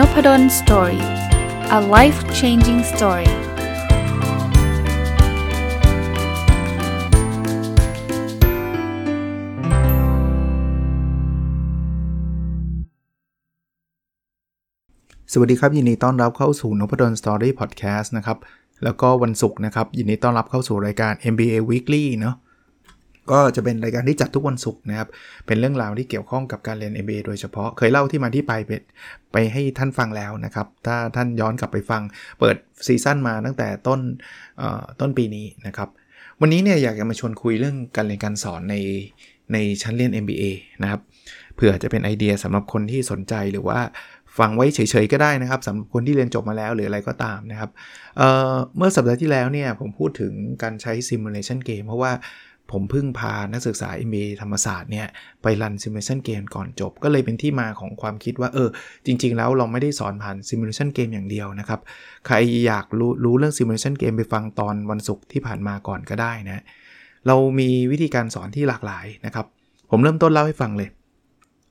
นพด ล Story a life changing story สวัสดีครับ ยินดีต้อนรับเข้าสู่นพดล Story Podcast นะครับ แล้วก็วันศุกร์นะครับ ยินดีต้อนรับเข้าสู่รายการ MBA Weekly เนาะ ก็จะเป็นรายการที่จัดทุกวันศุกร์นะครับ เป็นเรื่องราวที่เกี่ยวข้องกับการเรียน MBA โดยเฉพาะ เคยเล่าที่มาที่ไปไปไปให้ท่านฟังแล้วนะครับ ถ้าท่านย้อนกลับไปฟัง เปิดซีซั่นมาตั้งแต่ต้นต้นปีนี้นะครับ วันนี้เนี่ยอยากจะมาชวนคุยเรื่องการเรียนการสอนในในชั้นเรียน MBA นะครับ เผื่อจะเป็นไอเดียสำหรับคนที่สนใจหรือว่าฟังไว้เฉยๆก็ได้นะครับสำหรับคนที่เรียนจบมาแล้วหรืออะไรก็ตามนะครับเเมื่อสัปดาห์ที่แล้วเนี่ยผมพูดถึงการใช้ simulation game เพราะว่า ผมเพิ่งพานักศึกษา MBA ธรรมศาสตร์เนี่ยไปรัน Simulation Game ก่อนจบ ก็เลยเป็นที่มาของความคิดว่าเออ จริง ๆ แล้วเราไม่ได้สอนผ่าน Simulation Game อย่างเดียวนะครับ ใครอยากรู้รู้เรื่อง Simulation Game ไปฟังตอนวันศุกร์ที่ผ่านมาก่อนก็ได้นะ เรามีวิธีการสอนที่หลากหลายนะครับ ผมเริ่มต้นเล่าให้ฟังเลย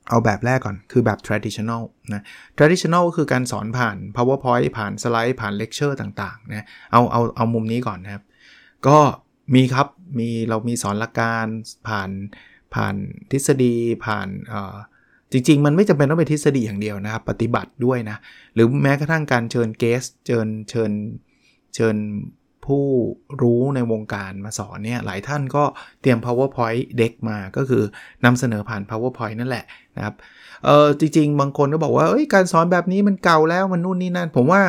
เอาแบบแรกก่อนคือแบบ traditional นะ traditional ก็คือการสอนผ่าน PowerPoint ผ่านสไลด์ผ่านเลคเชอร์ต่างๆนะเอาเอาเอามุมนี้ก่อนนะครับ ก็ มีครับ มีเรามีสอนหลักการผ่านผ่านทฤษฎีผ่านจริง ๆ มันไม่จำเป็นต้องเป็นทฤษฎีอย่างเดียวนะครับ ปฏิบัติด้วยนะ หรือแม้กระทั่งการเชิญเกสเชิญเชิญเชิญผู้รู้ในวงการมาสอนเนี่ยหลายท่านก็เตรียม powerpoint deck มาก็คือนำเสนอผ่าน powerpoint นั่นแหละนะครับเออจริง ๆ บางคนก็บอกว่าการสอนแบบนี้มันเก่าแล้วมันนู่นนี่นั่น ผมว่า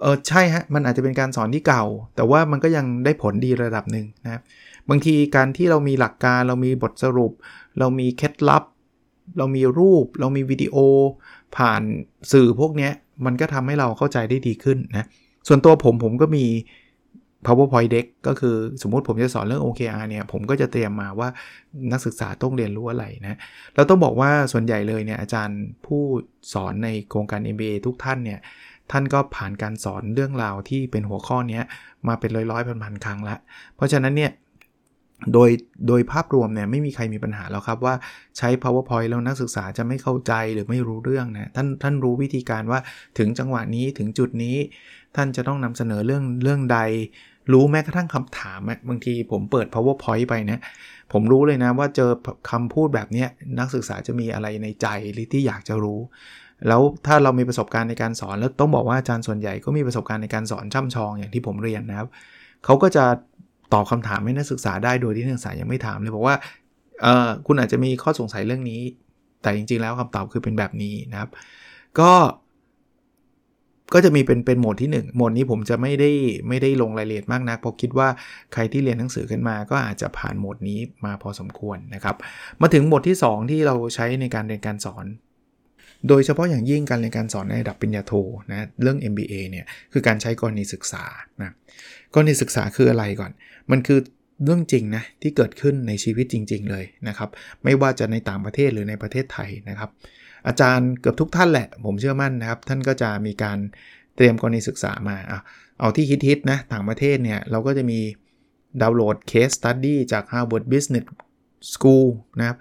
เออใช่ฮะมันอาจจะเป็นการสอนที่เก่า แต่ว่ามันก็ยังได้ผลดีระดับหนึ่งนะครับบางทีการที่เรามีหลักการเรามีบทสรุป เรามีเคล็ดลับ เรามีรูป เรามีวิดีโอ ผ่านสื่อพวกนี้มันก็ทำให้เราเข้าใจได้ดีขึ้นนะส่วนตัวผมผมก็มี powerpoint deck ก็คือสมมุติผมจะสอนเรื่อง OKR เนี่ย ผมก็จะเตรียมมาว่านักศึกษาต้องเรียนรู้อะไรนะแล้วต้องบอกว่าส่วนใหญ่เลยเนี่ยอาจารย์ผู้สอนในโครงการ MBA ทุกท่านเนี่ย ท่านก็ผ่านการสอนเรื่องราวที่เป็นหัวข้อนี้มาเป็นร้อยร้อยพันพันครั้งล้วเพราะฉะนั้นเนี่ยโดยโดยภาพรวมเนี่ยไม่มีใครมีปัญหาแล้วครับว่าใช้ powerpoint แล้วนักศึกษาจะไม่เข้าใจหรือไม่รู้เรื่องนะท่านท่านรู้วิธีการว่าถึงจังหวะนี้ถึงจุดนี้ ท่านจะต้องนำเสนอเรื่องเรื่องใด รู้แม้กระทั่งคำถามบางทีผมเปิด powerpoint ไปนะผมรู้เลยนะว่าเจอคำพูดแบบนี้นักศึกษาจะมีอะไรในใจหรือที่อยากจะรู้ แล้วถ้าเรามีประสบการณ์ในการสอน แล้วต้องบอกว่าอาจารย์ส่วนใหญ่ก็มีประสบการณ์ในการสอนช่ำชองอย่างที่ผมเรียนนะครับเขาก็จะตอบคำถามให้นักศึกษาได้โดยที่นักศึกษายังไม่ถามเลยบอกว่าเออคุณอาจจะมีข้อสงสัยเรื่องนี้ แต่จริง ๆ แล้วคำตอบคือเป็นแบบนี้นะครับ ก็ก็จะมีเป็นเป็นโหมดที่ 1 โหมดนี้ผมจะไม่ได้ไม่ได้ลงรายละเอียดมากนะเพราะคิดว่าใครที่เรียนหนังสือกันมา ก็อาจจะผ่านโหมดนี้มาพอสมควรนะครับ มาถึงโหมดที่ 2 ที่เราใช้ในการเรียนการสอน โดยเฉพาะอย่างยิ่งการเรียนการสอนในระดับปริญญาโทนะเรื่อง MBA เนี่ยคือการใช้กรณีศึกษานะกรณีศึกษาคืออะไรก่อน มันคือเรื่องจริงนะที่เกิดขึ้นในชีวิตจริง ๆ เลยนะครับ ไม่ว่าจะในต่างประเทศหรือในประเทศไทยนะครับ อาจารย์เกือบทุกท่านแหละ ผมเชื่อมั่นนะครับ ท่านก็จะมีการเตรียมกรณีศึกษามาเอาที่ฮิตๆนะต่างประเทศเนี่ยเราก็จะมีดาวน์โหลด case study จาก Harvard Business School นะครับ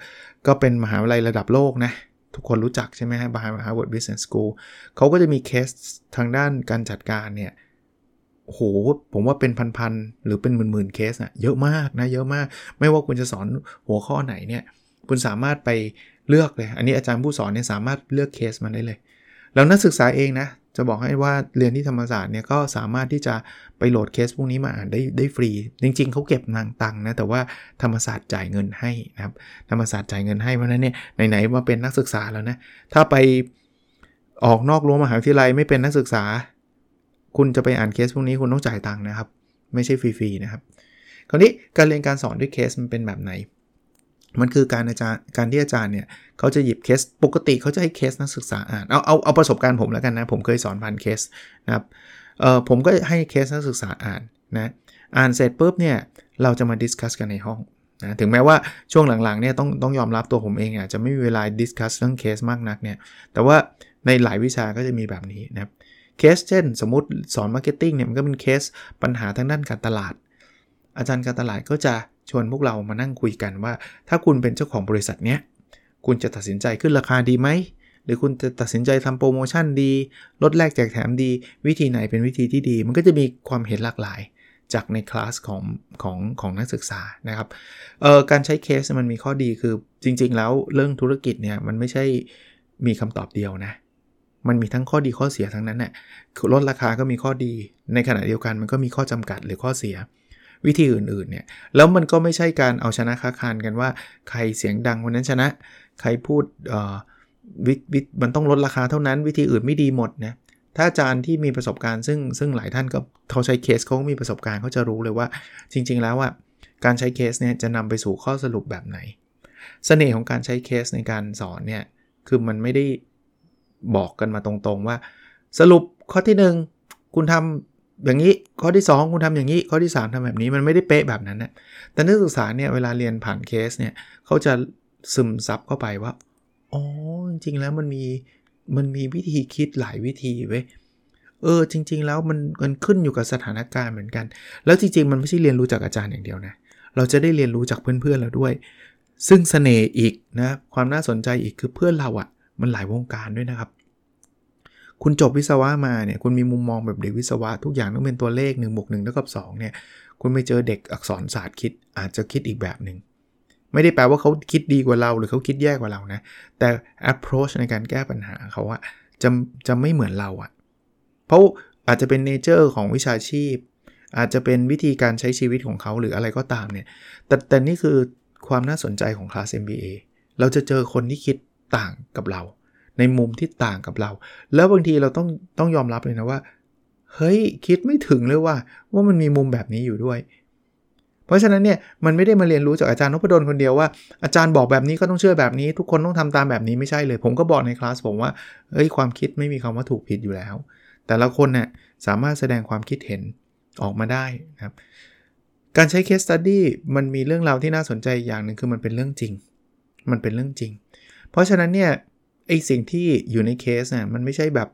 ก็เป็นมหาวิทยาลัยระดับโลกนะ ทุกคนรู้จักใช่ไหมฮะ Harvard Business School เขาก็จะมีเคสทางด้านการจัดการเนี่ยโหผมว่าเป็นพันๆหรือเป็นหมื่นๆเคสอะเยอะมากนะเยอะมาก ไม่ว่าคุณจะสอนหัวข้อไหนเนี่ย คุณสามารถไปเลือกเลย อันนี้อาจารย์ผู้สอนเนี่ยสามารถเลือกเคสมาได้เลย แล้วนักศึกษาเองนะ จะบอกให้ว่าเรียนที่ธรรมศาสตร์เนี่ยก็สามารถที่จะไปโหลดเคสพวกนี้มาอ่านได้ได้ฟรี จริง ๆเขาเก็บนางตังนะ แต่ว่าธรรมศาสตร์จ่ายเงินให้นะครับ ธรรมศาสตร์จ่ายเงินให้เพราะนั้นเนี่ยไหนๆมาเป็นนักศึกษาแล้วนะ ถ้าไปออกนอกรั้วมหาวิทยาลัยไม่เป็นนักศึกษา คุณจะไปอ่านเคสพวกนี้คุณต้องจ่ายตังค์นะครับ ไม่ใช่ฟรีๆนะครับ คราวนี้การเรียนการสอนด้วยเคสมันเป็นแบบไหน มันคือการอาจารย์การที่อาจารย์เนี่ยเขาจะหยิบเคสปกติเขาจะให้เคสนักศึกษาอ่านเอาเอาเอาประสบการณ์ผมแล้วกันนะ ผมเคยสอนพันเคสนะครับเออผมก็ให้เคสนักศึกษาอ่านนะอ่านเสร็จปุ๊บเนี่ยเราจะมา discuss กันในห้องนะถึงแม้ว่าช่วงหลังๆเนี่ยต้องต้องยอมรับตัวผมเองอะจะไม่มีเวลา discuss เรื่องเคสมากนักเนี่ยแต่ว่าในหลายวิชาก็จะมีแบบนี้นะครับเคสเช่น สมมติสอน marketing เนี่ยมันก็เป็นเคสปัญหาทางด้านการตลาด อาจารย์การตลาดก็จะชวนพวกเรามานั่งคุยกันว่า ถ้าคุณเป็นเจ้าของบริษัทเนี้ยคุณจะตัดสินใจขึ้นราคาดีไหม หรือคุณจะตัดสินใจทำโปรโมชั่นดี ลดแลกแจกแถมดี วิธีไหนเป็นวิธีที่ดี มันก็จะมีความเห็นหลากหลายจากในคลาสของของของนักศึกษานะครับเอ่อการใช้เคสมันมีข้อดีคือจริง ๆ แล้วเรื่องธุรกิจเนี่ยมันไม่ใช่มีคำตอบเดียวนะ มันมีทั้งข้อดีข้อเสียทั้งนั้นแหละลดราคาก็มีข้อดี ในขณะเดียวกันมันก็มีข้อจำกัดหรือข้อเสีย วิธีอื่นๆเนี่ยแล้วมันก็ไม่ใช่การเอาชนะค้าคานกันว่า ใครเสียงดังคนนั้นชนะ ใครพูดวิวิมันต้องลดราคาเท่านั้น วิธีอื่นไม่ดีหมดนะถ้าอาจารย์ที่มีประสบการณ์ซึ่งซึ่งหลายท่านก็เขาใช้เคสเขาก็มีประสบการณ์เขาจะรู้เลยว่า จริง ๆ แล้วว่าการใช้เคสเนี่ยจะนำไปสู่ข้อสรุปแบบไหนเสน่ห์ของการใช้เคสในการสอนเนี่ยคือมันไม่ได้บอกกันมาตรงๆว่า สรุปข้อที่ 1 คุณทำ อย่างนี้ข้อที่ 2 คุณทำอย่างนี้ ข้อที่ 3ทำแบบนี้มันไม่ได้เป๊ะแบบนั้นนะแต่นักศึกษาเนี่ยเวลาเรียนผ่านเคสเนี่ยเขาจะซึมซับเข้าไปว่าอ๋อจริงๆแล้วมันมีมันมีวิธีคิดหลายวิธีเว้ยเออจริง ๆ แล้วมันมันขึ้นอยู่กับสถานการณ์เหมือนกัน แล้วจริง ๆ มันไม่ใช่เรียนรู้จากอาจารย์อย่างเดียวนะเราจะได้เรียนรู้จากเพื่อนๆเราด้วย ซึ่งสเสน่ห์อีกนะความน่าสนใจอีกคือเพื่อนเราอะ่ะมันหลายวงการด้วยนะครับ คุณจบวิศวะมาเนี่ยคุณมีมุมมองแบบเด็กวิศวะ ทุกอย่างต้องเป็นตัวเลข1นบวกหนึ่งเท่ากับ2เนี่ยคุณไปเจอเด็กอักษรศาสตร์คิดอาจจะคิดอีกแบบหนึ่งไม่ได้แปลว่าเขาคิดดีกว่าเราหรือเขาคิดแย่กว่าเรานะ แต่ approach ในการแก้ปัญหาเขาอะจะจะไม่เหมือนเราอะเพราะอาจจะเป็นเนเจอร์ของวิชาชีพ อาจจะเป็นวิธีการใช้ชีวิตของเขาหรืออะไรก็ตามเนี่ย แต่แต่นี่คือความน่าสนใจของคลาส MBA เราจะเจอคนที่คิดต่างกับเรา ในมุมที่ต่างกับเรา แล้วบางทีเราต้องต้องยอมรับเลยนะว่า เฮ้ยคิดไม่ถึงเลยว่า ว่ามันมีมุมแบบนี้อยู่ด้วย เพราะฉะนั้นเนี่ยมันไม่ได้มาเรียนรู้จากอาจารย์นพดลคนเดียวว่าอาจารย์บอกแบบนี้ก็ต้องเชื่อแบบนี้ ทุกคนต้องทำตามแบบนี้ไม่ใช่เลย ผมก็บอกในคลาสผมว่าเอ้ยความคิดไม่มีคำว่าถูกผิดอยู่แล้ว แต่ละคนเนี่ยสามารถแสดงความคิดเห็นออกมาได้นะครับการใช้ case study มันมีเรื่องราวที่น่าสนใจอย่างหนึ่งคือมันเป็นเรื่องจริง มันเป็นเรื่องจริง เพราะฉะนั้นเนี่ย ไอสิ่งที่อยู่ในเคสเนี่ยมันไม่ใช่แบบ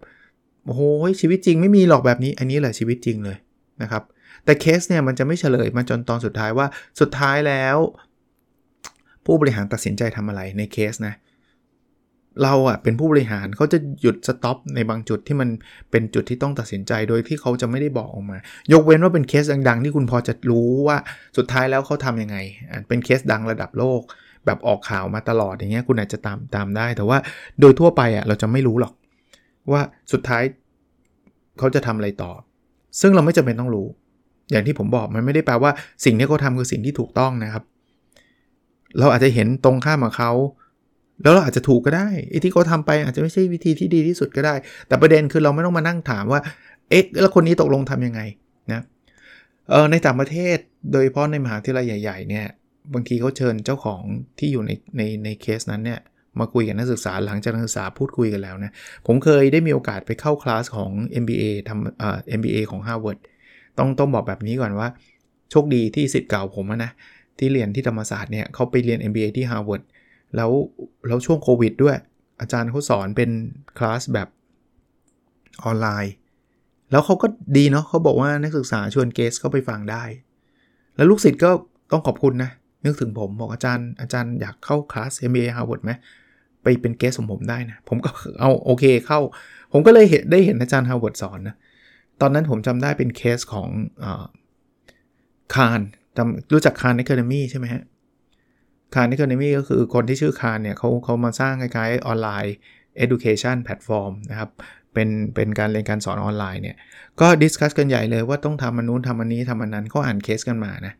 โอ้โหชีวิตจริงไม่มีหรอกแบบนี้ อันนี้แหละชีวิตจริงเลยนะครับแต่เคสเนี่ยมันจะไม่เฉลยมาจนตอนสุดท้ายว่าสุดท้ายแล้ว ผู้บริหารตัดสินใจทำอะไรในเคสนะเราอะเป็นผู้บริหารเขาจะหยุดสต็อปในบางจุดที่มันเป็นจุดที่ต้องตัดสินใจโดยที่เขาจะไม่ได้บอกออกมา ยกเว้นว่าเป็นเคสดัง ๆ ที่คุณพอจะรู้ว่าสุดท้ายแล้วเขาทํำยังไงเป็นเคสดังระดับโลก แบบออกข่าวมาตลอดอย่างเงี้ยคุณอาจจะตามตามได้ แต่ว่าโดยทั่วไปอะเราจะไม่รู้หรอก ว่าสุดท้ายเขาจะทำอะไรต่อ ซึ่งเราไม่จำเป็นต้องรู้ อย่างที่ผมบอกมันไม่ได้แปลว่าสิ่งที่เขาทาคือสิ่งที่ถูกต้องนะครับ เราอาจจะเห็นตรงข้ามกับเขาแล้วเราอาจจะถูกก็ได้ไอ้ที่เขาทาไปอาจจะไม่ใช่วิธีที่ดีที่สุดก็ได้ แต่ประเด็นคือเราไม่ต้องมานั่งถามว่า เอ๊ะแล้วคนนี้ตกลงทํำยังไงนะเออในต่างประเทศโดยเฉพาะในมหาวิทยาลัยใหญ่ ๆ เนี่ย บางทีเขาเชิญเจ้าของที่อยู่ในในในเคสนั้นเนี่ยมาคุยกับนักศึกษาหลังจากนักศึกษาพูดคุยกันแล้วนะผมเคยได้มีโอกาสไปเข้าคลาสของ MBA ทำเอ่อ MBA ของ Harvard ต้องต้องบอกแบบนี้ก่อนว่า โชคดีที่สิทธิ์เก่าผมนะที่เรียนที่ธรรมศาสตร์เนี่ยเขาไปเรียน MBA ที่ Harvard แล้วแล้วช่วงโควิดด้วย อาจารย์เขาสอนเป็นคลาสแบบออนไลน์ แล้วเขาก็ดีเนาะเขาบอกว่านักศึกษาชวนเกสเข้าไปฟังได้ แล้วลูกศิษย์ก็ต้องขอบคุณนะ นึกถึงผมบอกอาจารย์อาจารย์อยากเข้าคลาส MBA Harvard ไหมไปเป็นเกสของผมได้นะ ผมก็เอาโอเคเข้า ผมก็เลยเห็นได้เห็นอาจารย์ Harvard สอนนะ ตอนนั้นผมจำได้เป็นเคสของคารจำรู้จัก Khan Academy ใช่ไหมฮะ Khan Academy ก็คือคนที่ชื่อคารเนี่ยเขาเขามาสร้างคล้ายๆออนไลน์ education platform นะครับ เป็นเป็นการเรียนการสอนออนไลน์เนี่ย ก็ discuss กันใหญ่เลยว่าต้องทำมันนู้นทำมันนี้ทำมันนั้นเขาอ่านเคสกันมานะ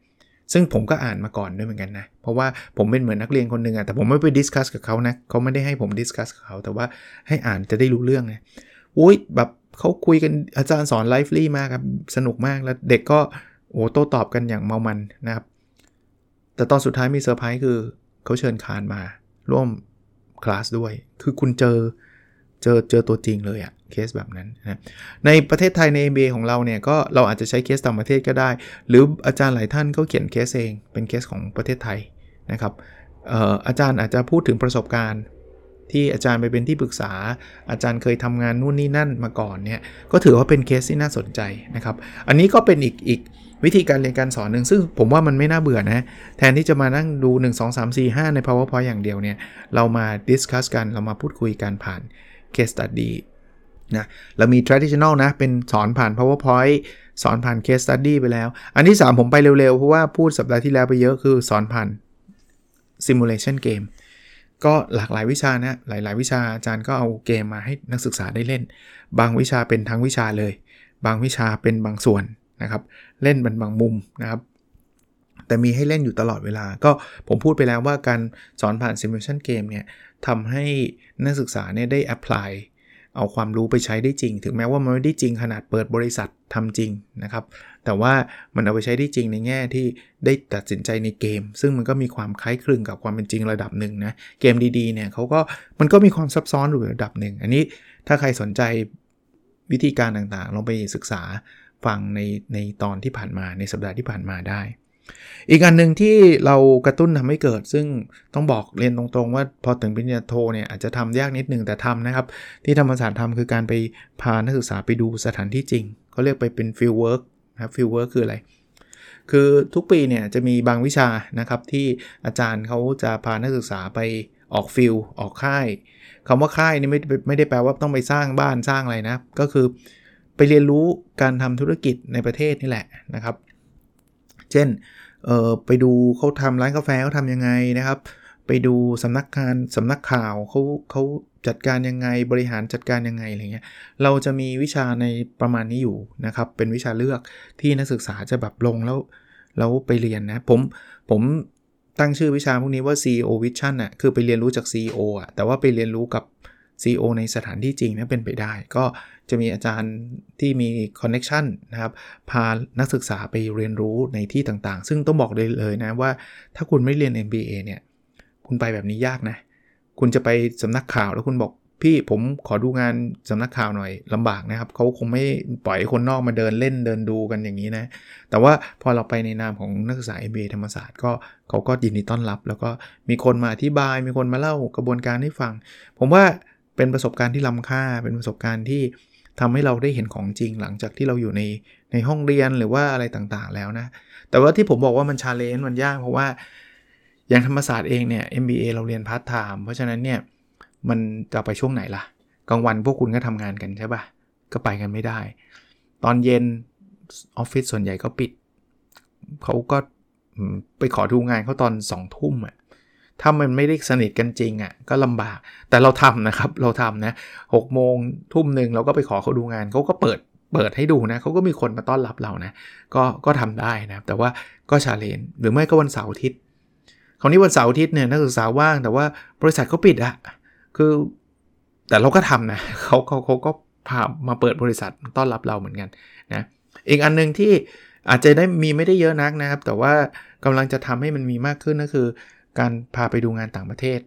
ซึ่งผมก็อ่านมาก่อนด้วยเหมือนกันนะ เพราะว่าผมเป็นเหมือนนักเรียนคนหนึ่งอะแต่ผมไม่ไป discuss กับเขานะเขาไม่ได้ให้ผม discuss กับเขา แต่ว่าให้อ่านจะได้รู้เรื่องนะอุ้ยแบบเขาคุยกันอาจารย์สอน lively มากครับ สนุกมากแล้วเด็กก็โอ้โต้ตอบกันอย่างเมามันนะครับ แต่ตอนสุดท้ายมีเซอร์ไพรส์คือเขาเชิญคานมา ร่วมคลาสด้วย คือคุณเจอ เจอเจอตัวจริงเลยอะเคสแบบนั้นนะในประเทศไทยใน MBA ของเราเนี่ยก็เราอาจจะใช้เคสต่างประเทศก็ได้ หรืออาจารย์หลายท่านก็เขียนเคสเองเป็นเคสของประเทศไทยนะครับอาจารย์อาจจะพูดถึงประสบการณ์ ที่อาจารย์ไปเป็นที่ปรึกษา อาจารย์เคยทำงานนู่นนี่นั่นมาก่อนเนี่ยก็ถือว่าเป็นเคสที่น่าสนใจนะครับ อันนี้ก็เป็นอีกอีกวิธีการเรียนการสอนหนึ่งซึ่งผมว่ามันไม่น่าเบื่อนะ แทนที่จะมานั่งดู 1 2 3 4 5 ใน powerpoint อย่างเดียวเนี่ย เรามา discuss กัน เรามาพูดคุยกันผ่าน case study นะเรามี traditional นะ เป็นสอนผ่าน powerpoint สอนผ่าน case study ไปแล้ว อันที่ 3 ผมไปเร็ว ๆ เพราะว่าพูดสัปดาห์ที่แล้วไปเยอะคือสอนผ่าน simulation game ก็หลากหลายวิชานะ หลาย ๆ วิชาอาจารย์ก็เอาเกมมาให้นักศึกษาได้เล่น บางวิชาเป็นทั้งวิชาเลย บางวิชาเป็นบางส่วนนะครับ เล่นเป็นบางมุมนะครับ แต่มีให้เล่นอยู่ตลอดเวลา ก็ผมพูดไปแล้วว่าการสอนผ่าน simulation game เนี่ย ทำให้นักศึกษาเนี่ยได้ apply เอาความรู้ไปใช้ได้จริง ถึงแม้ว่ามันไม่ได้จริงขนาดเปิดบริษัททำจริงนะครับ แต่ว่ามันเอาไปใช้ได้จริงในแง่ที่ได้ตัดสินใจในเกม ซึ่งมันก็มีความคล้ายคลึงกับความเป็นจริงระดับหนึ่งนะ เกมดีๆเนี่ยเขาก็มันก็มีความซับซ้อนอยู่ระดับหนึ่ง อันนี้ถ้าใครสนใจวิธีการต่างๆ ลองไปศึกษาฟังในในตอนที่ผ่านมาในสัปดาห์ที่ผ่านมาได้ อีกอันหนึ่งที่เรากระตุ้นทำให้เกิด ซึ่งต้องบอกเรียนตรงๆ ว่าพอถึงปริญญาโทเนี่ยอาจจะทำยากนิดนึงแต่ทำนะครับ ที่ธรรมศาสตร์ทำคือการไปพานักศึกษาไปดูสถานที่จริงเขาเรียกไปเป็น field work นะครับ field work คืออะไร คือทุกปีเนี่ยจะมีบางวิชานะครับที่อาจารย์เขาจะพานักศึกษาไปออก field ออกค่ายคำว่าค่ายนี่ไม่ไม่ได้แปลว่าต้องไปสร้างบ้านสร้างอะไรนะ ก็คือไปเรียนรู้การทำธุรกิจในประเทศนี่แหละนะครับ เช่น เออไปดูเขาทำร้านกาแฟเขาทำยังไงนะครับ ไปดูสำนักงานสำนักข่าวเขาเขาจัดการยังไงบริหารจัดการยังไงอะไรเงี้ยเราจะมีวิชาในประมาณนี้อยู่นะครับ เป็นวิชาเลือกที่นักศึกษาจะแบบลงแล้วแล้วไปเรียนนะผมผมตั้งชื่อวิชาพวกนี้ว่า CEO Vision อะคือไปเรียนรู้จาก CEO อะแต่ว่าไปเรียนรู้กับ CEO ในสถานที่จริงนะเป็นไปได้ ก็จะมีอาจารย์ที่มีคอนเน็ชันนะครับพานักศึกษาไปเรียนรู้ในที่ต่างๆ ซึ่งต้องบอกเลยเลยนะว่าถ้าคุณไม่เรียน MBA เนี่ยคุณไปแบบนี้ยากนะ คุณจะไปสำนักข่าวแล้วคุณบอกพี่ผมขอดูงานสำนักข่าวหน่อยลำบากนะครับเขาคงไม่ปล่อยคนนอกมาเดินเล่นเดินดูกันอย่างนี้นะ แต่ว่าพอเราไปในนามของนักศึกษา MBA ธรรมศาสตร์ก็เขาก็ยินดีต้อนรับ แล้วก็มีคนมาอธิบาย มีคนมาเล่ากระบวนการให้ฟัง ผมว่า เป็นประสบการณ์ที่ล้าค่า เป็นประสบการณ์ที่ทำให้เราได้เห็นของจริงหลังจากที่เราอยู่ในในห้องเรียนหรือว่าอะไรต่างๆแล้วนะ แต่ว่าที่ผมบอกว่ามัน challenge มันยากเพราะว่าอย่างธรรมศาสตร์เองเนี่ย MBA เราเรียนพาร์ทไทม์เพราะฉะนั้นเนี่ยมันจะไปช่วงไหนล่ะกลางวันพวกคุณก็ทำงานกันใช่ปะ่ะก็ไปกันไม่ได้ ตอนเย็นออฟฟิศส่วนใหญ่ก็ปิด เขาก็ไปขอดูงานเขาตอน2องทุ่มอะ ถ้ามันไม่ได้สนิทกันจริงอะ่ะก็ลำบาก แต่เราทำนะครับ เราทำนะหกโมงทุ่มหนึ่งเราก็ไปขอเขาดูงานเขาก็เปิดเปิดให้ดูนะเขาก็มีคนมาต้อนรับเรานะ ก็ก็ทำได้นะ แต่ว่าก็ชาเลนจ์หรือไม่ก็วันเสาร์อาทิตย์คราวนี้วันเสาร์อาทิตย์เนี่ยนักศึกษาว่างแต่ว่าบริษัทเขาปิดอะคือแต่เราก็ทำนะเขาเขาเขาก็พามาเปิดบริษัทต้อนรับเราเหมือนกันนะอีกอันหนึ่งที่อาจจะได้มีไม่ได้เยอะนักนะครับ แต่ว่ากำลังจะทำให้มันมีมากขึ้นก็คือ การพาไปดูงานต่างประเทศ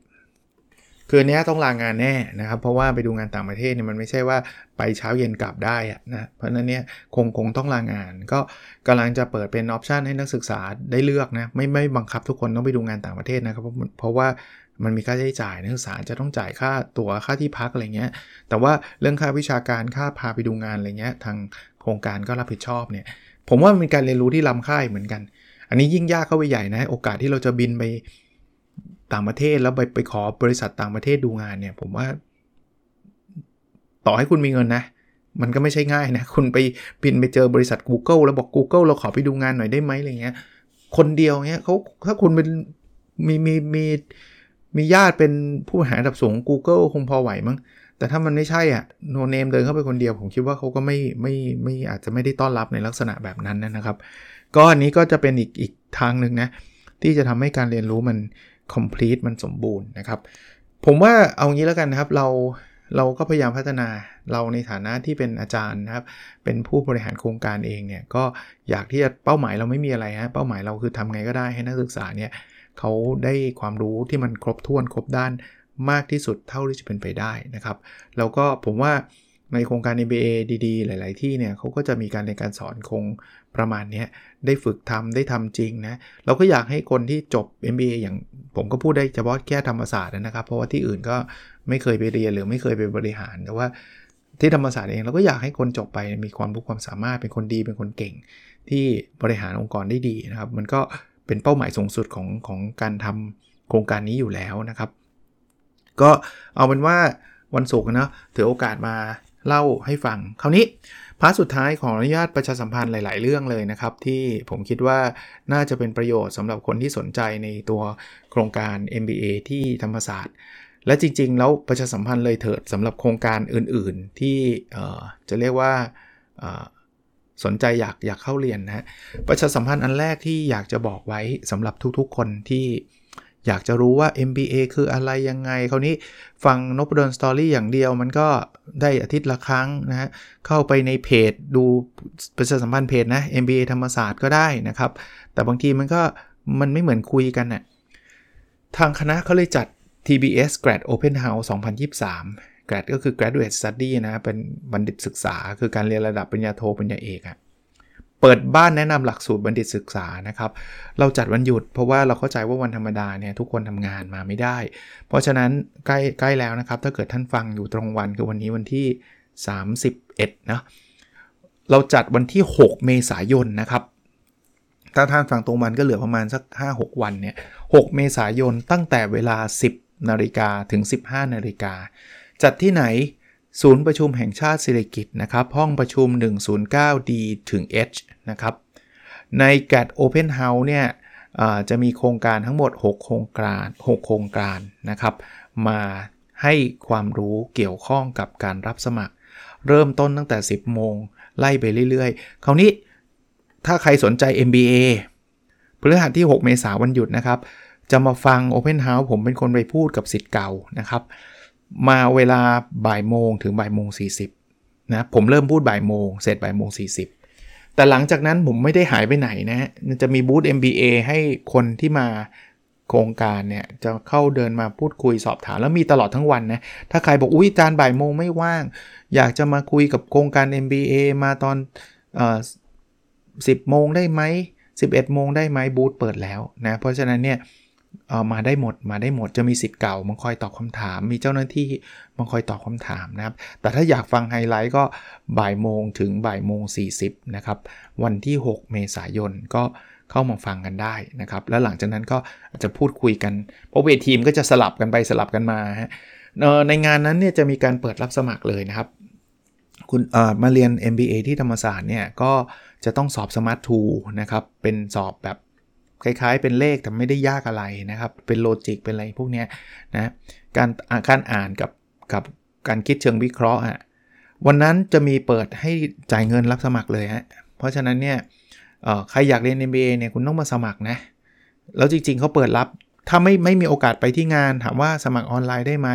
คือเนี้ยต้องลางงานแน่นะครับ เพราะว่าไปดูงานต่างประเทศเนี่ยมันไม่ใช่ว่าไปเช้าเย็นกลับได้อะนะเพราะนั้นเนี่ยคงคงต้องลางงาน ก็กำลังจะเปิดเป็นออปชันให้นักศึกษาได้เลือกนะไม่ไม่บังคับทุกคนต้องไปดูงานต่างประเทศนะครับ เพราะว่ามันมีค่าใช้จ่ายนักศึกษาจะต้องจ่ายค่าตั๋วค่าที่พักอะไรเงี้ย แต่ว่าเรื่องค่าวิชาการค่าพาไปดูงานอะไรเงี้ยทางโครงการก็รับผิดชอบเนี่ย ผมว่ามีการเรียนรู้ที่ล้ำค่ายเหมือนกัน อันนี้ยิ่งยากเข้าไปใหญ่นะ โอกาสที่เราจะบินไป ต่างประเทศแล้วไปไปขอบริษัทต่างประเทศดูงานเนี่ย ผมว่า ต่อให้คุณมีเงินนะ มันก็ไม่ใช่ง่ายนะ คุณไปบินไปเจอบริษัท Google แล้วบอก Google เราขอไปดูงานหน่อยได้ไหมอะไรเงี้ย คนเดียวเงี้ยเขาถ้าคุณเป็นมีมีมีมีญาติเป็นผู้บริหารระดับสูง Google คงพอไหวมั้งแต่ถ้ามันไม่ใช่อะโนเนมเดินเข้าไปคนเดียว ผมคิดว่าเขาก็ไม่ไม่ไม่อาจจะไม่ได้ต้อนรับในลักษณะแบบนั้นนะครับ ก็อันนี้ก็จะเป็นอีกอีกทางหนึ่งนะ ที่จะทำให้การเรียนรู้มัน complete มันสมบูรณ์นะครับ ผมว่าเอางี้แล้วกันนะครับ เราเราก็พยายามพัฒนาเราในฐานะที่เป็นอาจารย์นะครับ เป็นผู้บริหารโครงการเองเนี่ยก็อยากที่จะเป้าหมายเราไม่มีอะไรฮะเป้าหมายเราคือทำไงก็ได้ให้นักศึกษาเนี่ยเขาได้ความรู้ที่มันครบถ้วนครบด้านมากที่สุดเท่าที่จะเป็นไปได้นะครับ แล้วก็ผมว่าในโครงการ MBA ดีๆ หลาย ๆ ที่เนี่ยเขาก็จะมีการเรียนการสอนคงประมาณนี้ ได้ฝึกทำได้ทำจริงนะ เราก็อยากให้คนที่จบ MBA อย่างผมก็พูดได้เฉพาะแค่ธรรมศาสตร์นะครับ เพราะว่าที่อื่นก็ไม่เคยไปเรียนหรือไม่เคยไปบริหารแต่ว่าที่ธรรมศาสตร์เองเราก็อยากให้คนจบไปมีความรู้ความสามารถเป็นคนดีเป็นคนเก่ง ที่บริหารองค์กรได้ดีนะครับ มันก็เป็นเป้าหมายสูงสุดของของการทำโครงการนี้อยู่แล้วนะครับ ก็เอาเป็นว่าวันศุกร์นะถือโอกาสมาเล่าให้ฟังคราวนี้าร์ทสุดท้ายของอนุญาตประชาสัมพันธ์หลาย ๆ เรื่องเลยนะครับ ที่ผมคิดว่าน่าจะเป็นประโยชน์สำหรับคนที่สนใจในตัวโครงการ MBA ที่ธรรมศาสตร์ และจริง ๆ แล้วประชาสัมพันธ์เลยเถิดสำหรับโครงการอื่น ๆ ที่จะเรียกว่าสนใจอยากอยากเข้าเรียนนะประชาสัมพันธ์อันแรกที่อยากจะบอกไว้สำหรับทุก ๆ คนที่ อยากจะรู้ว่า MBA คืออะไรยังไง คราวนี้ฟังนบดอนสตอรี่อย่างเดียวมันก็ได้อาทิตย์ละครั้งนะฮะ เข้าไปในเพจดูประชาสัมพันธ์เพจนะ MBA ธรรมศาสตร์ก็ได้นะครับ แต่บางทีมันก็มันไม่เหมือนคุยกันนะ่ะ ทางคณะเขาเลยจัด TBS Grad Open House 2023 Grad ก็คือ Graduate Study นะ เป็นบัณฑิตศึกษา คือการเรียนระดับปริญญาโทปริญญาเอกอะ เปิดบ้านแนะนำหลักสูตรบัณฑิตศึกษานะครับ เราจัดวันหยุดเพราะว่าเราเข้าใจว่าวันธรรมดาเนี่ยทุกคนทำงานมาไม่ได้ เพราะฉะนั้นใกล้ใกล้แล้วนะครับ ถ้าเกิดท่านฟังอยู่ตรงวันคือวันนี้วันที่ 31นะเราจัดวันที่ 6 เมษายนนะครับ ถ้าท่านฟังตรงวันก็เหลือประมาณสัก 5-6 วันเนี่ย 6 เมษายนตั้งแต่เวลา 10นาฬิกาถึง 15นาฬิกาจัดที่ไหน ศูนย์ประชุมแห่งชาติสิริกิตนะครับห้องประชุม 109D ถึง H นะครับใน GAT Open House เนี่ยจะมีโครงการทั้งหมด 6 โครงการ6โครงการนะครับมาให้ความรู้เกี่ยวข้องกับการรับสมัคร เริ่มต้นตั้งแต่ 10 โมง ไล่ไปเรื่อยๆ คราวนี้ถ้าใครสนใจ MBA พฤหัสที่ 6 เมษายนวันหยุดนะครับ จะมาฟัง Open House ผมเป็นคนไปพูดกับสิทธิ์เก่านะครับ มาเวลาบ่ายโมงถึงบ่ายโมงสีนะผมเริ่มพูดบ่ายโมงเสร็จบ่ายโมงสีแต่หลังจากนั้นผมไม่ได้หายไปไหนนะ จะมีบูธ MBA ให้คนที่มาโครงการเนี่ยจะเข้าเดินมาพูดคุยสอบถามแล้วมีตลอดทั้งวันนะ ถ้าใครบอกอุ้ยจานบ่ายโมงไม่ว่าง อยากจะมาคุยกับโครงการ MBA มาตอนสิบโมงได้ไหม11 โมงได้ไหมบูธเปิดแล้วนะ เพราะฉะนั้นเนี่ย เอามาได้หมดมาได้หมดจะมีสิทธิ์เก่ามาคอยตอบคำถาม มีเจ้าหน้าที่มาคอยตอบคำถามนะครับ แต่ถ้าอยากฟังไฮไลท์ก็บ่ายโมงถึงบ่ายโมง40นะครับวันที่ 6 เมษายนก็เข้ามาฟังกันได้นะครับ แล้วหลังจากนั้นก็อาจจะพูดคุยกัน เพราะเวทีมก็จะสลับกันไปสลับกันมาฮะในงานนั้นเนี่ยจะมีการเปิดรับสมัครเลยนะครับ คุณมาเรียน MBA ที่ธรรมศาสตร์เนี่ยก็จะต้องสอบสมาร์ททูนะครับเป็นสอบแบบ คล้ายๆ เป็นเลขแต่ไม่ได้ยากอะไรนะครับ เป็นโลจิกเป็นอะไรพวกนี้นะการการอ่านกับกับการคิดเชิงวิเคราะห์อะวันนั้นจะมีเปิดให้จ่ายเงินรับสมัครเลยฮะเพราะฉะนั้นเนี่ยใครอยากเรียน MBA เนี่ยคุณต้องมาสมัครนะแล้วจริงๆเขาเปิดรับถ้าไม่ไม่มีโอกาสไปที่งาน ถามว่าสมัครออนไลน์ได้ไหม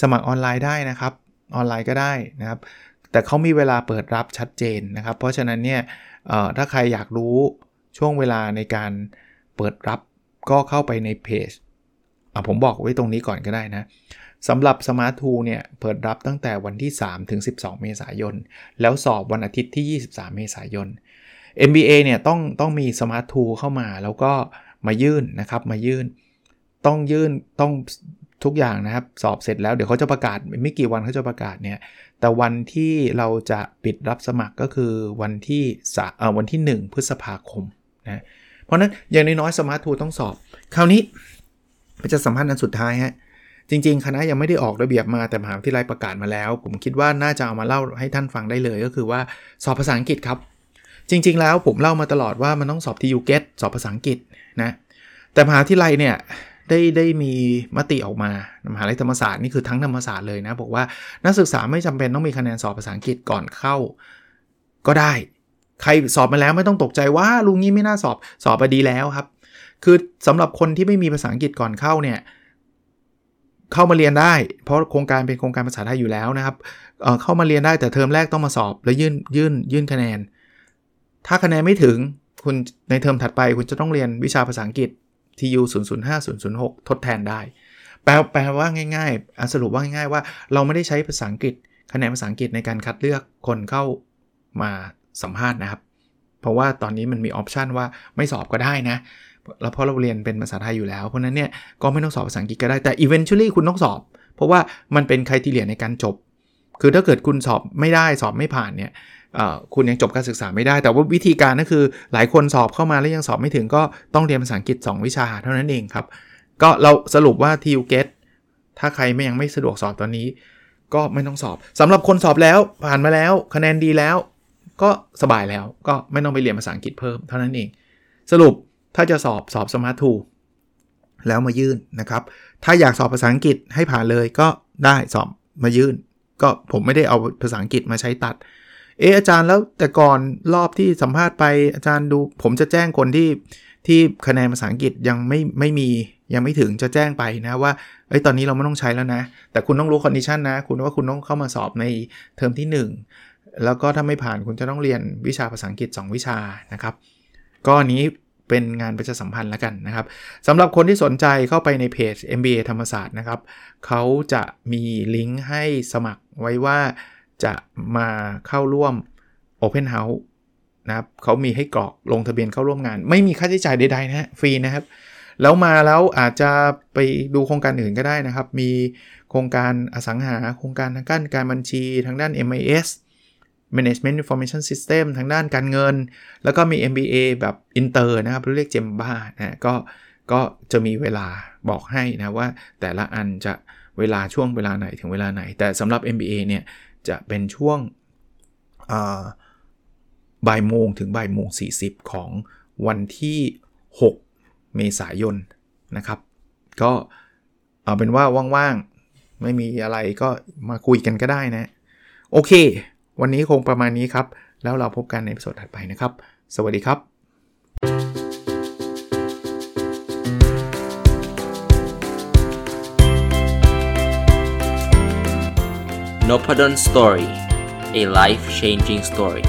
สมัครออนไลน์ได้นะครับ ออนไลน์ก็ได้นะครับ แต่เขามีเวลาเปิดรับชัดเจนนะครับ เพราะฉะนั้นเนี่ยถ้าใครอยากรู้ช่วงเวลาในการ เปิดรับก็เข้าไปในเพจผมบอกไว้ตรงนี้ก่อนก็ได้นะสำหรับ Smart t o เนี่ยเปิดรับตั้งแต่วันที่ 3 ถึง 12 เมษายน แล้วสอบวันอาทิตย์ที่ 23 เมษายน MBA เนี่ยต้องต้องมี Smart t o เข้ามาแล้วก็มายื่นนะครับมายื่น ต้องยื่นต้องทุกอย่างนะครับ สอบเสร็จแล้วเดี๋ยวเขาจะประกาศไม่กี่วันเขาจะประกาศเนี่ยแต่วันที่เราจะปิดรับสมัครก็คือวันที่เอ่อวันที่ 1 พฤษภาคมนะ เพราะนั้นอย่างน้อยๆสมาร์ททูต้องสอบ คราวนี้จะสัมพันธ์อันสุดท้ายฮะจริง ๆ คณะยังไม่ได้ออกระเบียบมาแต่มหาวิทยาลัยประกาศมาแล้ว ผมคิดว่าน่าจะเอามาเล่าให้ท่านฟังได้เลยก็คือว่าสอบภาษาอังกฤษครับ จริง ๆ แล้วผมเล่ามาตลอดว่ามันต้องสอบที่ยูเกตสอบภาษาอังกฤษนะแต่มหาวิทยาลัยเนี่ยได้ได้มีมติออกมามหาวิทยาลัยธรรมศาสตร์นี่คือทั้งธรรมศาสตร์เลยนะบอกว่านักศึกษาไม่จำเป็นต้องมีคะแนนสอบภาษาอังกฤษก่อนเข้า ก็ได้ ใครสอบมาแล้วไม่ต้องตกใจว่าลุงนี้ไม่น่าสอบสอบไปดีแล้วครับ คือสำหรับคนที่ไม่มีภาษาอังกฤษก่อนเข้าเนี่ยเข้ามาเรียนได้ เพราะโครงการเป็นโครงการภาษาไทยอยู่แล้วนะครับเเข้ามาเรียนได้แต่เทอมแรกต้องมาสอบ แล้วยื่นยื่นยื่นคะแนน ถ้าคะแนนไม่ถึงคุณในเทอมถัดไปคุณจะต้องเรียนวิชาภาษาอังกฤษ TU 005 006 ทดแทนได้ แปลแปลว่าง่ายๆสรุปว่าง่ายๆว่าเราไม่ได้ใช้ภาษาอังกฤษ คะแนนภาษาอังกฤษในการคัดเลือกคนเข้ามา สัมภาษณ์นะครับ เพราะว่าตอนนี้มันมีออปชันว่าไม่สอบก็ได้นะแล้วเพราะเราเรียนเป็นภาษาไทยอยู่แล้ว เพราะนั้นเนี่ยก็ไม่ต้องสอบภาษาอังกฤษก็ได้แต่ eventually คุณต้องสอบ เพราะว่ามันเป็นใครที่เรียนในการจบ คือถ้าเกิดคุณสอบไม่ได้สอบไม่ผ่านเนี่ยคุณยังจบการศึกษาไม่ได้ แต่ว่าวิธีการก็คือหลายคนสอบเข้ามาแล้วยังสอบไม่ถึงก็ต้องเรียนภาษาอังกฤษ 2 วิชาเท่านั้นเองครับ ก็เราสรุปว่าที u get ถ้าใครไม่ยังไม่สะดวกสอบตอนนี้ ก็ไม่ต้องสอบสำหรับคนสอบแล้วผ่านมาแล้วคะแนนดีแล้ว ก็สบายแล้วก็ไม่ต้องไปเรียนภาษาอังกฤษเพิ่มเท่านั้นเอง สรุปถ้าจะสอบสอบสมาร์ททูแล้วมายื่นนะครับ ถ้าอยากสอบภาษาอังกฤษให้ผ่านเลยก็ได้สอบมายื่น ก็ผมไม่ได้เอาภาษาอังกฤษมาใช้ตัด เอออาจารย์แล้วแต่ก่อนรอบที่สัมภาษณ์ไปอาจารย์ดู ผมจะแจ้งคนที่ที่คะแนนภาษาอังกฤษยังไม่ไม่มียังไม่ถึงจะแจ้งไปนะว่าเอ้ตอนนี้เราไม่ต้องใช้แล้วนะ แต่คุณต้องรู้ condition นะ คุณว่าคุณต้องเข้ามาสอบในเทอมที่ 1 แล้วก็ถ้าไม่ผ่านคุณจะต้องเรียนวิชาภาษาอังกฤษ 2 วิชานะครับ ก็นี้เป็นงานประชาสัมพันธ์แล้วกันนะครับสำหรับคนที่สนใจเข้าไปในเพจ MBA ธรรมศาสตร์นะครับเขาจะมีลิงก์ให้สมัครไว้ว่าจะมาเข้าร่วม Open House นะครับเขามีให้กรอกลงทะเบียนเข้าร่วมงาน ไม่มีค่าใช้จ่ายใดๆนะฮะฟรีนะครับ แล้วมาแล้วอาจจะไปดูโครงการอื่นก็ได้นะครับ มีโครงการอสังหา โครงการทางด้านการบัญชีทางด้าน MIS Management Information System ทางด้านการเงิน แล้วก็มี MBA แบบอินเตอร์นะครับเรียก GEMBA นะก็ก็จะมีเวลาบอกให้นะว่าแต่ละอันจะเวลาช่วงเวลาไหนถึงเวลาไหน แต่สำหรับ MBA เนี่ยจะเป็นช่วงบ่ายโมงถึงบ่ายโมง40 ของวันที่ 6 เมษายนนะครับ ก็เอาเป็นว่าว่างๆ ไม่มีอะไรก็มาคุยกันก็ได้นะ โอเค วันนี้คงประมาณนี้ครับ แล้วเราพบกันในสดถัดไปนะครับ สวัสดีครับ n o p a d o n Story a life changing story